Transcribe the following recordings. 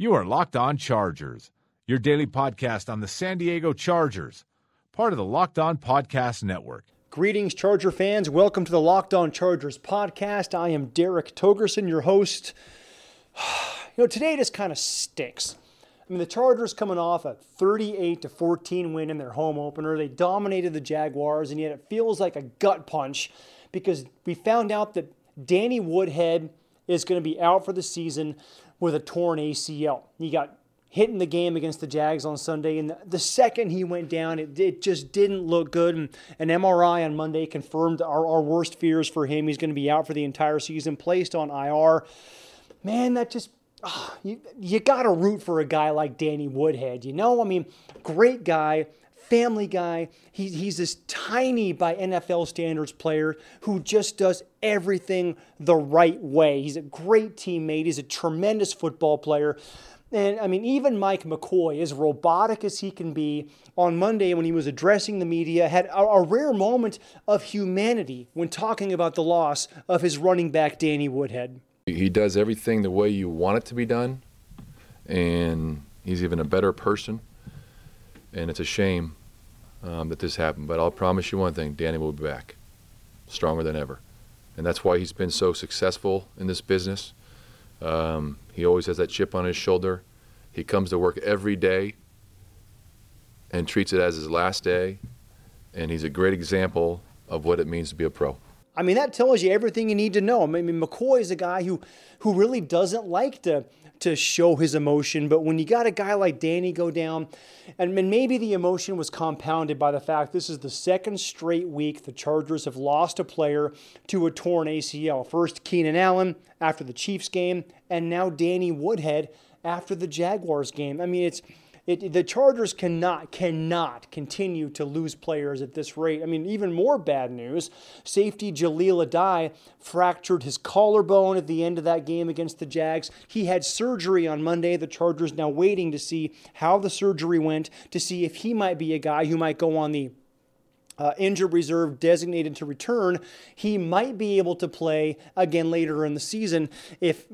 You are Locked On Chargers, your daily podcast on the San Diego Chargers, part of the Locked On Podcast Network. Greetings, Charger fans. Welcome to the Locked On Chargers podcast. I am Derek Togerson, your host. You know, today just kind of stinks. I mean, the Chargers coming off a 38 to 14 win in their home opener. They dominated the Jaguars, and yet it feels like a gut punch because we found out that Danny Woodhead is going to be out for the season with a torn ACL. He got hit in the game against the Jags on Sunday, and the second he went down, it, it just didn't look good. And an MRI on Monday confirmed our, our worst fears for him. He's going to be out for the entire season, placed on IR. Man, that just oh, you, you got to root for a guy like Danny Woodhead. You know, I mean, great guy, family guy. He, he's this tiny, by NFL standards, player who just does everything the right way. He's a great teammate, he's a tremendous football player. And I mean, even Mike McCoy, as robotic as he can be, on Monday when he was addressing the media, had a, a, rare moment of humanity when talking about the loss of his running back, Danny Woodhead. He does everything the way you want it to be done, and he's even a better person. And it's a shame um, that this happened. But I'll promise you one thing Danny will be back, stronger than ever. And that's why he's been so successful in this business. Um, he always has that chip on his shoulder. He comes to work every day and treats it as his last day. And he's a great example of what it means to be a pro. I mean, that tells you everything you need to know. I mean, McCoy is a guy who, who really doesn't like to, to show his emotion, but when you got a guy like Danny go down, and maybe the emotion was compounded by the fact this is the second straight week the Chargers have lost a player to a torn ACL. First, Keenan Allen after the Chiefs game, and now Danny Woodhead after the Jaguars game. I mean, it's it, the Chargers cannot cannot continue to lose players at this rate. I mean, even more bad news: safety Jahleel Addae fractured his collarbone at the end of that game against the Jags. He had surgery on Monday. The Chargers now waiting to see how the surgery went to see if he might be a guy who might go on the uh, injured reserve designated to return, he might be able to play again later in the season. If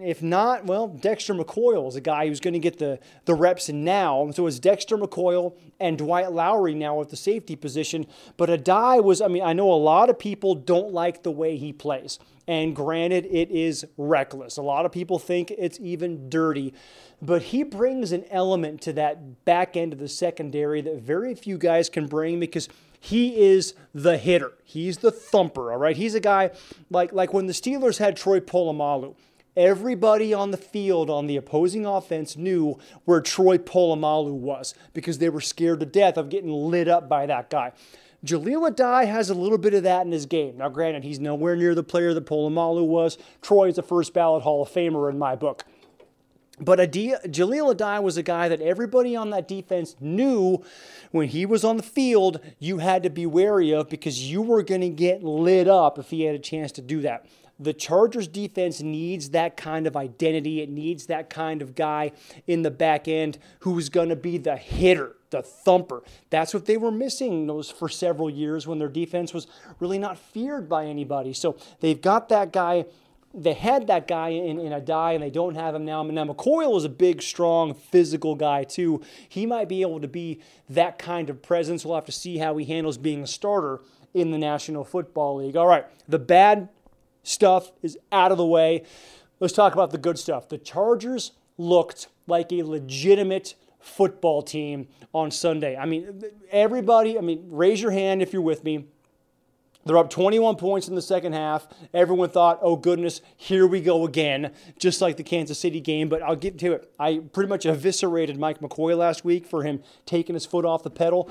if not, well, Dexter McCoil is a guy who's going to get the, the reps now. So it's Dexter McCoil and Dwight Lowery now at the safety position. But Addae was, I mean, I know a lot of people don't like the way he plays. And granted, it is reckless. A lot of people think it's even dirty. But he brings an element to that back end of the secondary that very few guys can bring because he is the hitter. He's the thumper, all right? He's a guy like like when the Steelers had Troy Polamalu. Everybody on the field on the opposing offense knew where Troy Polamalu was because they were scared to death of getting lit up by that guy. Jahleel Addae has a little bit of that in his game. Now, granted, he's nowhere near the player that Polamalu was. Troy is a first ballot Hall of Famer in my book. But Adi- Jahleel Addae was a guy that everybody on that defense knew when he was on the field, you had to be wary of because you were going to get lit up if he had a chance to do that. The Chargers defense needs that kind of identity. It needs that kind of guy in the back end who's going to be the hitter, the thumper. That's what they were missing those for several years when their defense was really not feared by anybody. So they've got that guy they had that guy in, in Addae and they don't have him now. And now, McCoil is a big, strong, physical guy, too. He might be able to be that kind of presence. We'll have to see how he handles being a starter in the National Football League. All right, the bad stuff is out of the way. Let's talk about the good stuff. The Chargers looked like a legitimate football team on Sunday. I mean, everybody, I mean, raise your hand if you're with me. They're up 21 points in the second half. Everyone thought, oh goodness, here we go again, just like the Kansas City game. But I'll get to it. I pretty much eviscerated Mike McCoy last week for him taking his foot off the pedal.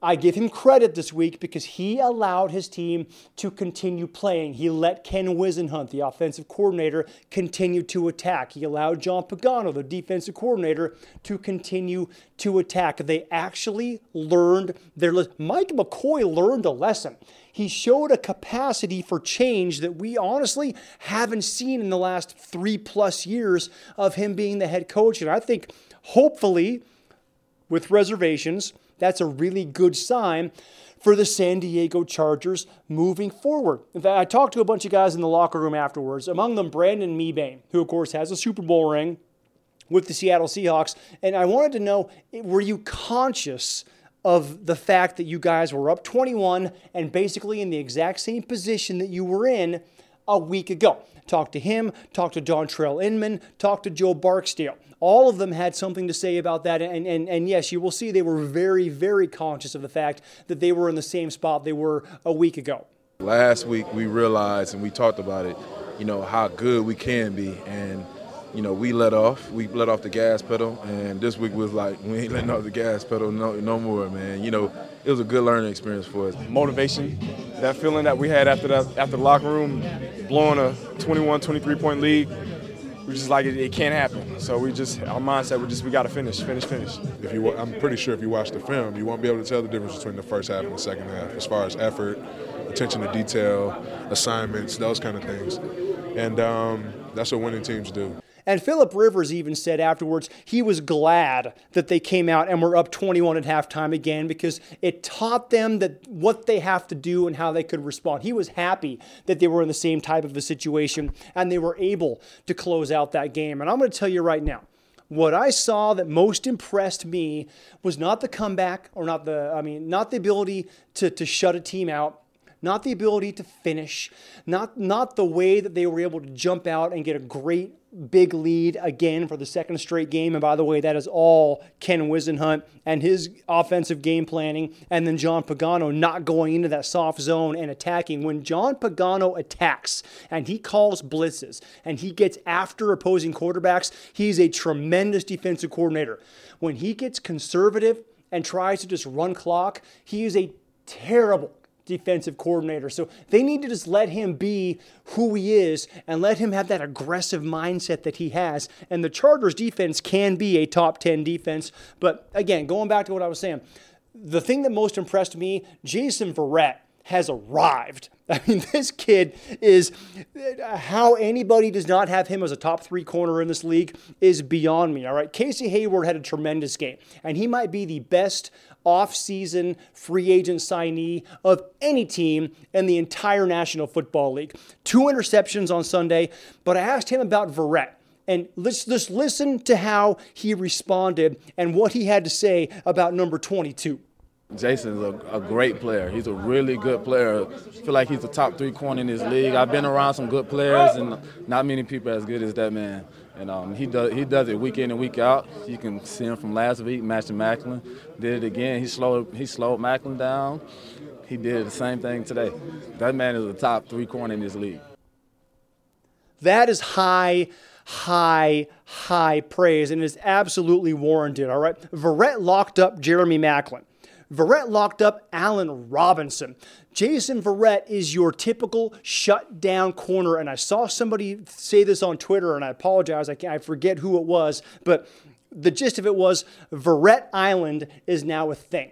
I give him credit this week because he allowed his team to continue playing. He let Ken Whisenhunt, the offensive coordinator, continue to attack. He allowed John Pagano, the defensive coordinator, to continue to attack. They actually learned their lesson. Mike McCoy learned a lesson. He showed a capacity for change that we honestly haven't seen in the last three plus years of him being the head coach. And I think, hopefully, with reservations, that's a really good sign for the San Diego Chargers moving forward. In fact, I talked to a bunch of guys in the locker room afterwards, among them Brandon Mebane, who, of course, has a Super Bowl ring with the Seattle Seahawks. And I wanted to know were you conscious of the fact that you guys were up 21 and basically in the exact same position that you were in a week ago? Talked to him, talk to Dontrelle Inman, talk to Joe Barksdale. All of them had something to say about that. And, and, and yes, you will see they were very, very conscious of the fact that they were in the same spot they were a week ago. Last week, we realized and we talked about it, you know, how good we can be. And, you know, we let off. We let off the gas pedal. And this week was like, we ain't letting off the gas pedal no, no more, man. You know, it was a good learning experience for us. Motivation, that feeling that we had after the, after the locker room, blowing a 21, 23 point lead we just like it, it, can't happen. So we just our mindset we just we got to finish, finish, finish. If you, I'm pretty sure if you watch the film, you won't be able to tell the difference between the first half and the second half, as far as effort, attention to detail, assignments, those kind of things, and um, that's what winning teams do. And Philip Rivers even said afterwards he was glad that they came out and were up 21 at halftime again because it taught them that what they have to do and how they could respond. He was happy that they were in the same type of a situation and they were able to close out that game. And I'm going to tell you right now, what I saw that most impressed me was not the comeback or not the, I mean, not the ability to, to shut a team out not the ability to finish, not, not the way that they were able to jump out and get a great big lead again for the second straight game. And by the way, that is all Ken Whisenhunt and his offensive game planning, and then John Pagano not going into that soft zone and attacking. When John Pagano attacks and he calls blitzes and he gets after opposing quarterbacks, he's a tremendous defensive coordinator. When he gets conservative and tries to just run clock, he is a terrible defensive coordinator. So they need to just let him be who he is and let him have that aggressive mindset that he has. And the Chargers defense can be a top 10 defense. But again, going back to what I was saying, the thing that most impressed me, Jason Verrett has arrived. I mean, this kid is how anybody does not have him as a top three corner in this league is beyond me. All right. Casey Hayward had a tremendous game, and he might be the best off-season free agent signee of any team in the entire National Football League. Two interceptions on Sunday, but I asked him about Verrett. And let's just listen to how he responded and what he had to say about number 22. Jason is a, a, great player. He's a really good player. I feel like he's the top three corner in this league. I've been around some good players, and not many people as good as that man. And um, he does he does it week in and week out. You can see him from last week, matching Maclin. Did it again. He slowed he slowed Maclin down. He did the same thing today. That man is a top three corner in this league. That is high high, high praise and is absolutely warranted. All right. Verrett locked up Jeremy Maclin. Verrett locked up Allen Robinson. Jason Verrett is your typical shut down corner. And I saw somebody say this on Twitter, and I apologize, I, I forget who it was, but the gist of it was Verrett Island is now a thing.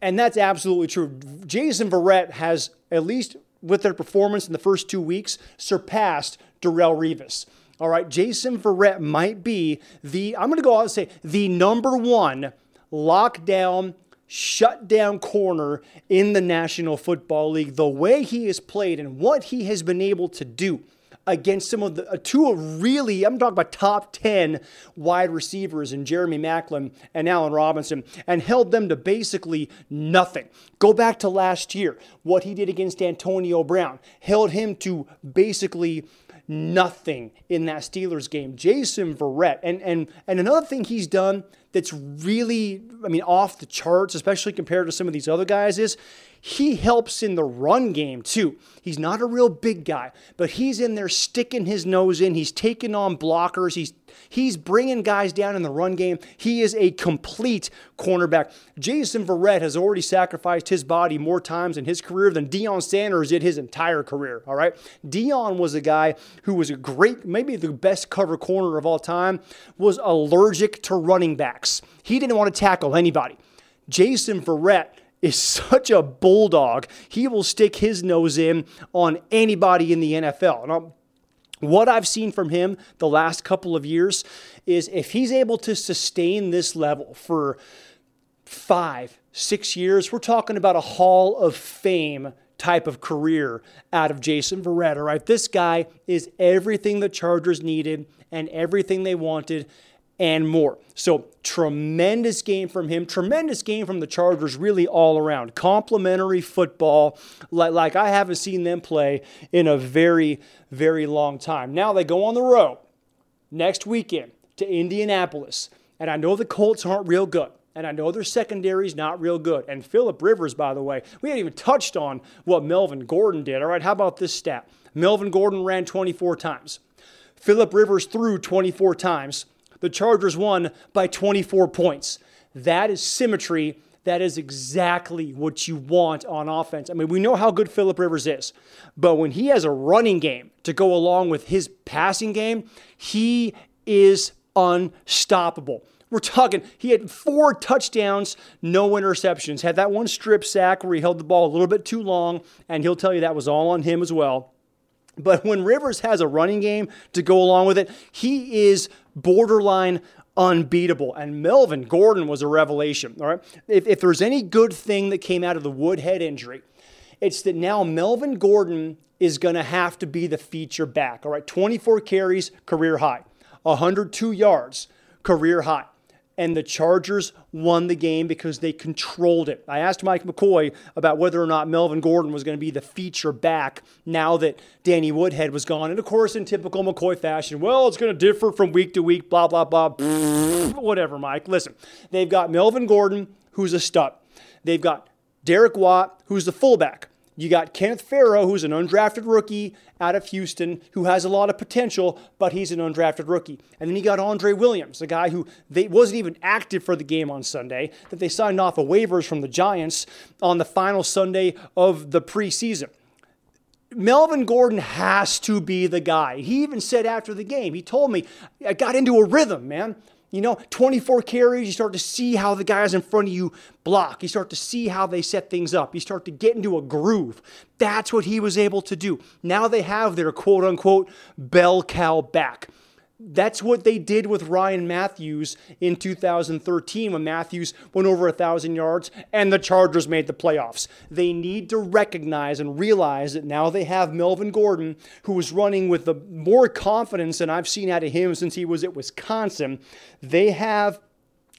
And that's absolutely true. Jason Verrett has, at least with their performance in the first two weeks, surpassed Darrelle Revis. All right, Jason Verrett might be the, I'm going to go out and say, the number one lockdown shutdown corner in the National Football League. The way he has played and what he has been able to do against some of the uh, two really, I'm talking about top 10 wide receivers in Jeremy Maclin and Allen Robinson, and held them to basically nothing. Go back to last year, what he did against Antonio Brown, held him to basically nothing in that Steelers game. Jason Verrett. And and and another thing he's done that's really, I mean, off the charts, especially compared to some of these other guys, is he helps in the run game too. He's not a real big guy, but he's in there sticking his nose in. He's taking on blockers. He's he's bringing guys down in the run game. He is a complete cornerback. Jason Verrett has already sacrificed his body more times in his career than Deion Sanders did his entire career. All right, Deion was a guy who was a great, maybe the best cover corner of all time. Was allergic to running backs. He didn't want to tackle anybody. Jason Verrett is such a bulldog. He will stick his nose in on anybody in the NFL. And what I've seen from him the last couple of years is if he's able to sustain this level for five, six years, we're talking about a Hall of Fame type of career out of Jason Verrett. All right, this guy is everything the Chargers needed and everything they wanted and more. So, tremendous game from him, tremendous game from the Chargers, really all around. Complimentary football, like, like I haven't seen them play in a very, very long time. Now they go on the road next weekend to Indianapolis. And I know the Colts aren't real good. And I know their secondary is not real good. And Philip Rivers, by the way, we haven't even touched on what Melvin Gordon did. All right, how about this stat? Melvin Gordon ran 24 times. Philip Rivers threw 24 times the Chargers won by 24 points. That is symmetry. That is exactly what you want on offense. I mean, we know how good Philip Rivers is, but when he has a running game to go along with his passing game, he is unstoppable. We're talking, he had four touchdowns, no interceptions. Had that one strip sack where he held the ball a little bit too long, and he'll tell you that was all on him as well. But when Rivers has a running game to go along with it, he is borderline unbeatable. And Melvin Gordon was a revelation. All right. If, if there's any good thing that came out of the Woodhead injury, it's that now Melvin Gordon is going to have to be the feature back. All right. 24 carries, career high. 102 yards, career high and the Chargers won the game because they controlled it. I asked Mike McCoy about whether or not Melvin Gordon was going to be the feature back now that Danny Woodhead was gone. And of course, in typical McCoy fashion, well, it's going to differ from week to week, blah, blah, blah. Whatever, Mike. Listen, they've got Melvin Gordon, who's a stud. They've got Derek Watt, who's the fullback. You got Kenneth Farrow, who's an undrafted rookie out of Houston, who has a lot of potential, but he's an undrafted rookie. And then you got Andre Williams, a guy who they wasn't even active for the game on Sunday, that they signed off of waivers from the Giants on the final Sunday of the preseason. Melvin Gordon has to be the guy. He even said after the game, he told me, I got into a rhythm, man. You know, 24 carries, you start to see how the guys in front of you block. You start to see how they set things up. You start to get into a groove. That's what he was able to do. Now they have their quote unquote bell cow back. That's what they did with Ryan Mathews in 2013 when Mathews went over a 1,000 yards and the Chargers made the playoffs. They need to recognize and realize that now they have Melvin Gordon, who is running with the more confidence than I've seen out of him since he was at Wisconsin. They have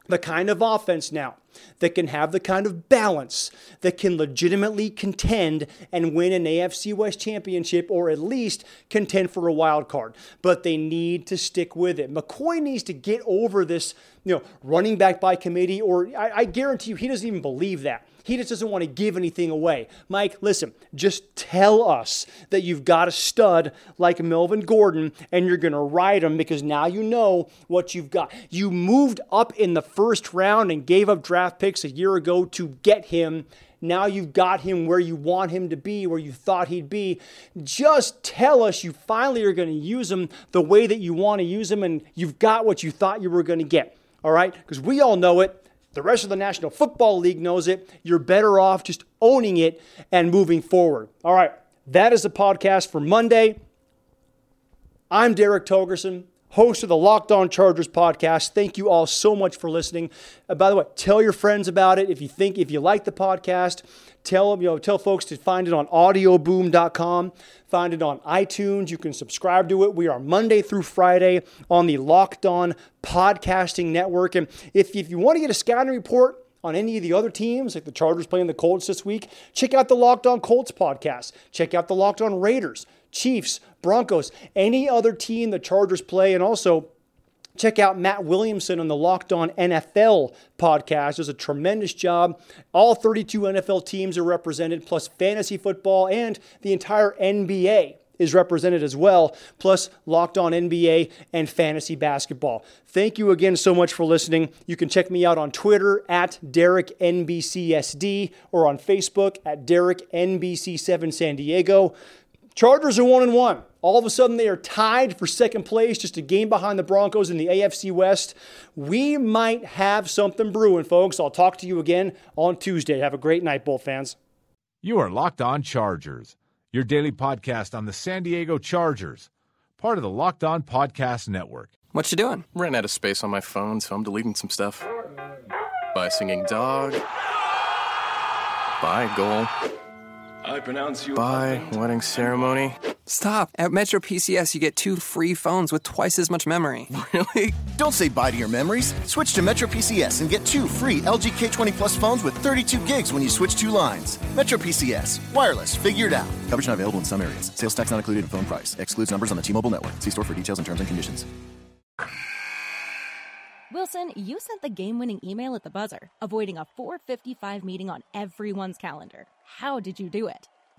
the kind of offense now that can have the kind of balance that can legitimately contend and win an AFC West championship or at least contend for a wild card. But they need to stick with it. McCoy needs to get over this, you know, running back by committee, or I, I guarantee you he doesn't even believe that. He just doesn't want to give anything away. Mike, listen, just tell us that you've got a stud like Melvin Gordon and you're going to ride him because now you know what you've got. You moved up in the first round and gave up draft picks a year ago to get him. Now you've got him where you want him to be, where you thought he'd be. Just tell us you finally are going to use him the way that you want to use him and you've got what you thought you were going to get. All right? Because we all know it. The rest of the National Football League knows it. You're better off just owning it and moving forward. All right, that is the podcast for Monday. I'm Derek Togerson, host of the Locked On Chargers podcast. Thank you all so much for listening. Uh, by the way, tell your friends about it if you think if you like the podcast. Tell them, you know, tell folks to find it on audioboom.com. Find it on iTunes. You can subscribe to it. We are Monday through Friday on the Locked On Podcasting Network. And if, if you want to get a scouting report, on any of the other teams, like the Chargers playing the Colts this week, check out the Locked On Colts podcast. Check out the Locked On Raiders, Chiefs, Broncos, any other team the Chargers play, and also Check out Matt Williamson on the Locked On NFL podcast. Does a tremendous job. All 32 NFL teams are represented, plus fantasy football and the entire NBA is represented as well, plus Locked On NBA and fantasy basketball. Thank you again so much for listening. You can check me out on Twitter at Derek DerekNBCSD or on Facebook at DerekNBC7 San Diego. Chargers are one and one. All of a sudden, they are tied for second place, just a game behind the Broncos in the AFC West. We might have something brewing, folks. I'll talk to you again on Tuesday. Have a great night, Bolt fans. You are Locked On Chargers, your daily podcast on the San Diego Chargers, part of the Locked On Podcast Network. What you doing? Ran out of space on my phone, so I'm deleting some stuff. Bye, singing dog. Bye, goal. I pronounce you. Bye, wedding ceremony. Stop. At Metro PCS, you get two free phones with twice as much memory. Really? Don't say bye to your memories. Switch to Metro PCS and get two free LG K20 Plus phones with 32 gigs when you switch two lines. Metro PCS. Wireless. Figured out. Coverage not available in some areas. Sales tax not included in phone price. Excludes numbers on the T-Mobile network. See store for details and terms and conditions. Wilson, you sent the game-winning email at the buzzer, avoiding a 4:55 meeting on everyone's calendar. How did you do it?